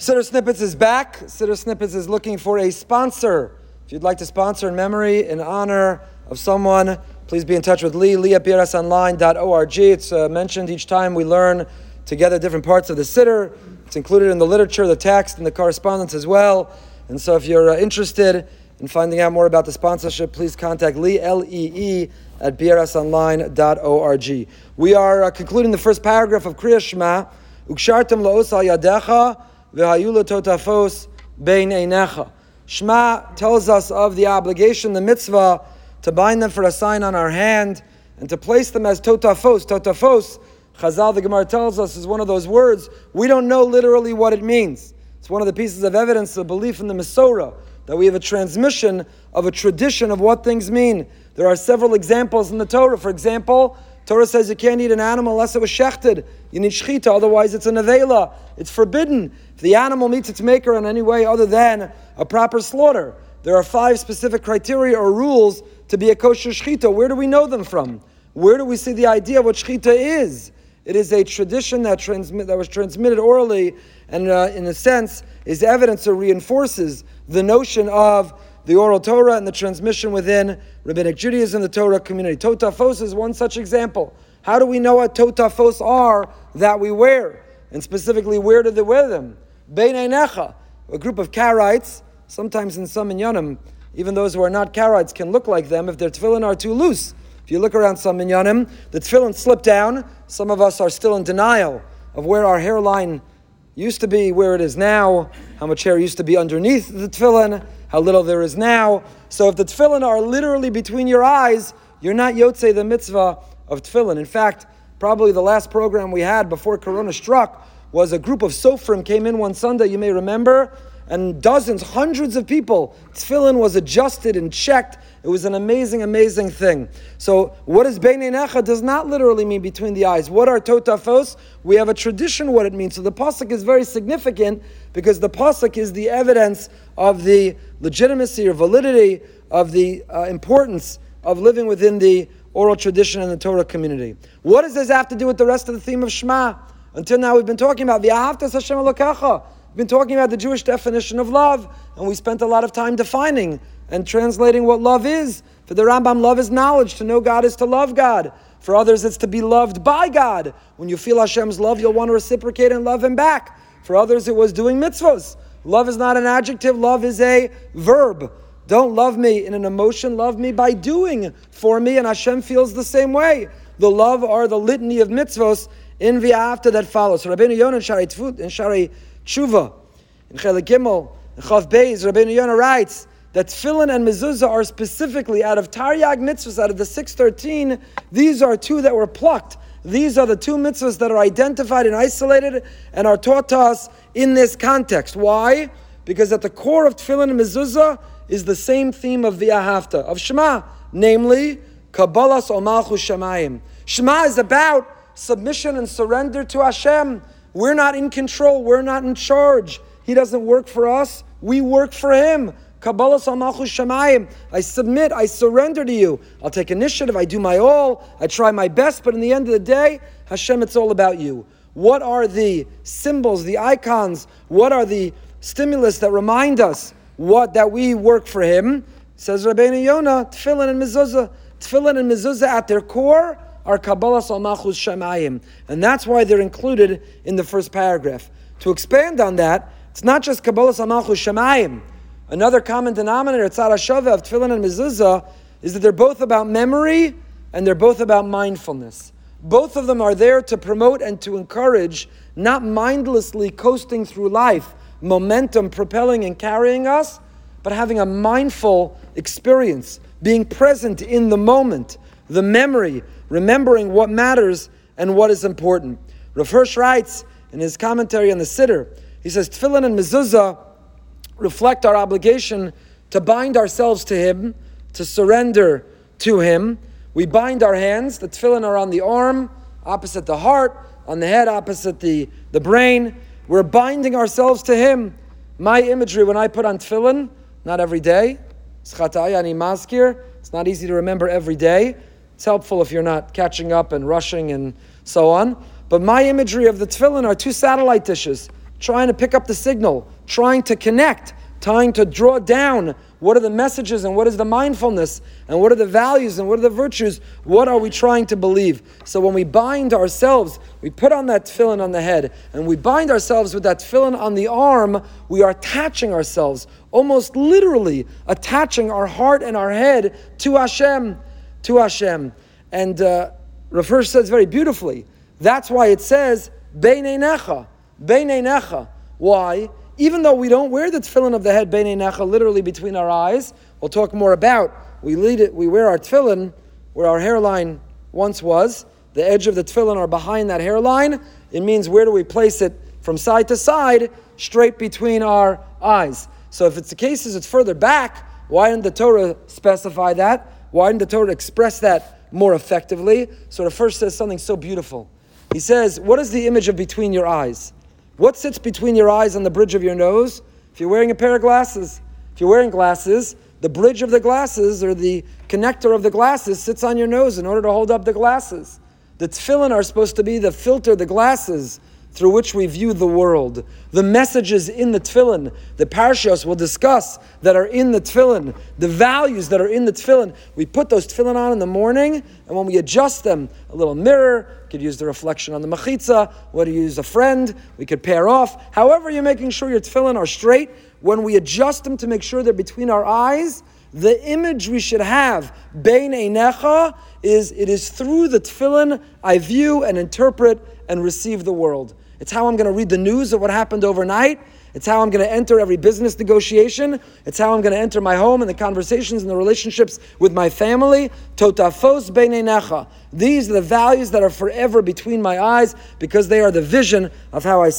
Siddur Snippets is back. Siddur Snippets is looking for a sponsor. If you'd like to sponsor in memory, in honor of someone, please be in touch with Lee, lee at brsonline.org. It's uh, mentioned each time we learn together different parts of the Siddur. It's included in the literature, the text, and the correspondence as well. And so if you're uh, interested in finding out more about the sponsorship, please contact Lee, L-E-E, at brsonline.org. We are uh, concluding the first paragraph of Kriya Shema, Ukshartem la'osa yadecha, V'hayula totafos bein einecha. Shema tells us of the obligation, the mitzvah, to bind them for a sign on our hand and to place them as totafos. Totafos, Chazal, the Gemara tells us, is one of those words. We don't know literally what it means. It's one of the pieces of evidence of belief in the Masorah, that we have a transmission of a tradition of what things mean. There are several examples in the Torah. For example, Torah says you can't eat an animal unless it was shechted. You need shechita, otherwise it's a nevela. It's forbidden. The animal meets its maker in any way other than a proper slaughter, there are five specific criteria or rules to be a kosher shechita. Where do we know them from? Where do we see the idea of what shechita is? It is a tradition that, transmit, that was transmitted orally and, uh, in a sense, is evidence or reinforces the notion of the oral Torah and the transmission within Rabbinic Judaism, the Torah community. Totafos is one such example. How do we know what totafos are that we wear? And specifically, where do they wear them? Bein Einecha, a group of Karaites, sometimes in some minyanim, even those who are not Karaites can look like them if their tefillin are too loose. If you look around some minyanim, the tefillin slip down. Some of us are still in denial of where our hairline used to be, where it is now, how much hair used to be underneath the tefillin how little there is now. So if the tefillin are literally between your eyes, you're not yotze the mitzvah of tefillin. In fact, probably the last program we had before Corona struck was a group of Sofrim came in one Sunday, you may remember, and dozens, hundreds of people. Tefillin was adjusted and checked. It was an amazing, amazing thing. So, what is Bein Necha does not literally mean between the eyes. What are Totafos? We have a tradition what it means. So, the Pasuk is very significant because the Pasuk is the evidence of the legitimacy or validity of the uh, importance of living within the oral tradition and the Torah community. What does this have to do with the rest of the theme of Shema? Until now, we've been talking about the Ahavtas Hashem Elokecha. We've been talking about the Jewish definition of love, and we spent a lot of time defining and translating what love is. For the Rambam, love is knowledge. To know God is to love God. For others, it's to be loved by God. When you feel Hashem's love, you'll want to reciprocate and love Him back. For others, it was doing mitzvahs. Love is not an adjective, love is a verb. Don't love me in an emotion, love me by doing for me, and Hashem feels the same way. The love are the litany of mitzvahs in the after that follows. Rabbeinu Yonah in Shari Tfut, in Shari Tshuva, in Chelik Gimel, in Chav Beis, Rabbeinu Yonah writes that tefillin and mezuzah are specifically out of Taryag mitzvahs, out of the 613, these are two that were plucked. These are the two mitzvahs that are identified and isolated and are taught to us in this context. Why? Because at the core of tefillin and mezuzah is the same theme of the Ahavta, of Shema, namely, Kabbalas Ol Malchus Shemayim. Shema is about submission and surrender to Hashem. We're not in control, we're not in charge. He doesn't work for us, we work for Him. Kabbalas Ol Malchus Shemayim. I submit, I surrender to you. I'll take initiative, I do my all, I try my best, but in the end of the day, Hashem, it's all about you. What are the symbols, the icons? What are the stimulus that remind us what that we work for Him? Says Rabbeinu Yonah, Tefillin and Mezuzah. Tefillin and Mezuzah at their core are Kabbalas Ol Malchus Shemayim. And that's why they're included in the first paragraph. To expand on that, it's not just Kabbalas Ol Malchus Shemayim. Another common denominator, Tzara of Tefillin and Mezuzah, is that they're both about memory and they're both about mindfulness. Both of them are there to promote and to encourage, not mindlessly coasting through life, momentum propelling and carrying us, but having a mindful experience, being present in the moment, the memory, remembering what matters and what is important. Rav Hirsch writes in his commentary on the Siddur, he says, Tefillin and mezuzah reflect our obligation to bind ourselves to Him, to surrender to Him. We bind our hands, the tefillin are on the arm, opposite the heart, on the head, opposite the, the brain. We're binding ourselves to Him. My imagery when I put on tefillin, not every day, it's not easy to remember every day. It's helpful if you're not catching up and rushing and so on. But my imagery of the tefillin are two satellite dishes. trying to pick up the signal, trying to connect, trying to draw down what are the messages and what is the mindfulness and what are the values and what are the virtues? What are we trying to believe? So when we bind ourselves, we put on that tefillin on the head and we bind ourselves with that tefillin on the arm, we are attaching ourselves, almost literally attaching our heart and our head to Hashem, to Hashem. And uh, Hirsch says very beautifully, that's why it says, Beinei Necha, Beinei Necha. Why? even though we don't wear the tefillin of the head beinei necha literally between our eyes, we'll talk more about. We lead it. We wear our tefillin where our hairline once was. The edge of the tefillin are behind that hairline. It means where do we place it from side to side, straight between our eyes. So if it's the case is it's further back, why didn't the Torah specify that? Why didn't the Torah express that more effectively? So the first says something so beautiful. He says, "What is the image of between your eyes?" What sits between your eyes and the bridge of your nose? If you're wearing a pair of glasses, if you're wearing glasses, the bridge of the glasses or the connector of the glasses sits on your nose in order to hold up the glasses. The tefillin are supposed to be the filter, the glasses through which we view the world. The messages in the tefillin, the parashas will discuss that are in the tefillin, the values that are in the tefillin. We put those tefillin on in the morning, and when we adjust them, a little mirror, could use the reflection on the machitza, whether you use a friend, we could pair off. However, you're making sure your tefillin are straight. When we adjust them to make sure they're between our eyes, the image we should have, bein einecha, is it is through the tefillin I view and interpret and receive the world. It's how I'm going to read the news of what happened overnight. It's how I'm going to enter every business negotiation. It's how I'm going to enter my home and the conversations and the relationships with my family. Totafos beinenecha. These are the values that are forever between my eyes because they are the vision of how I see.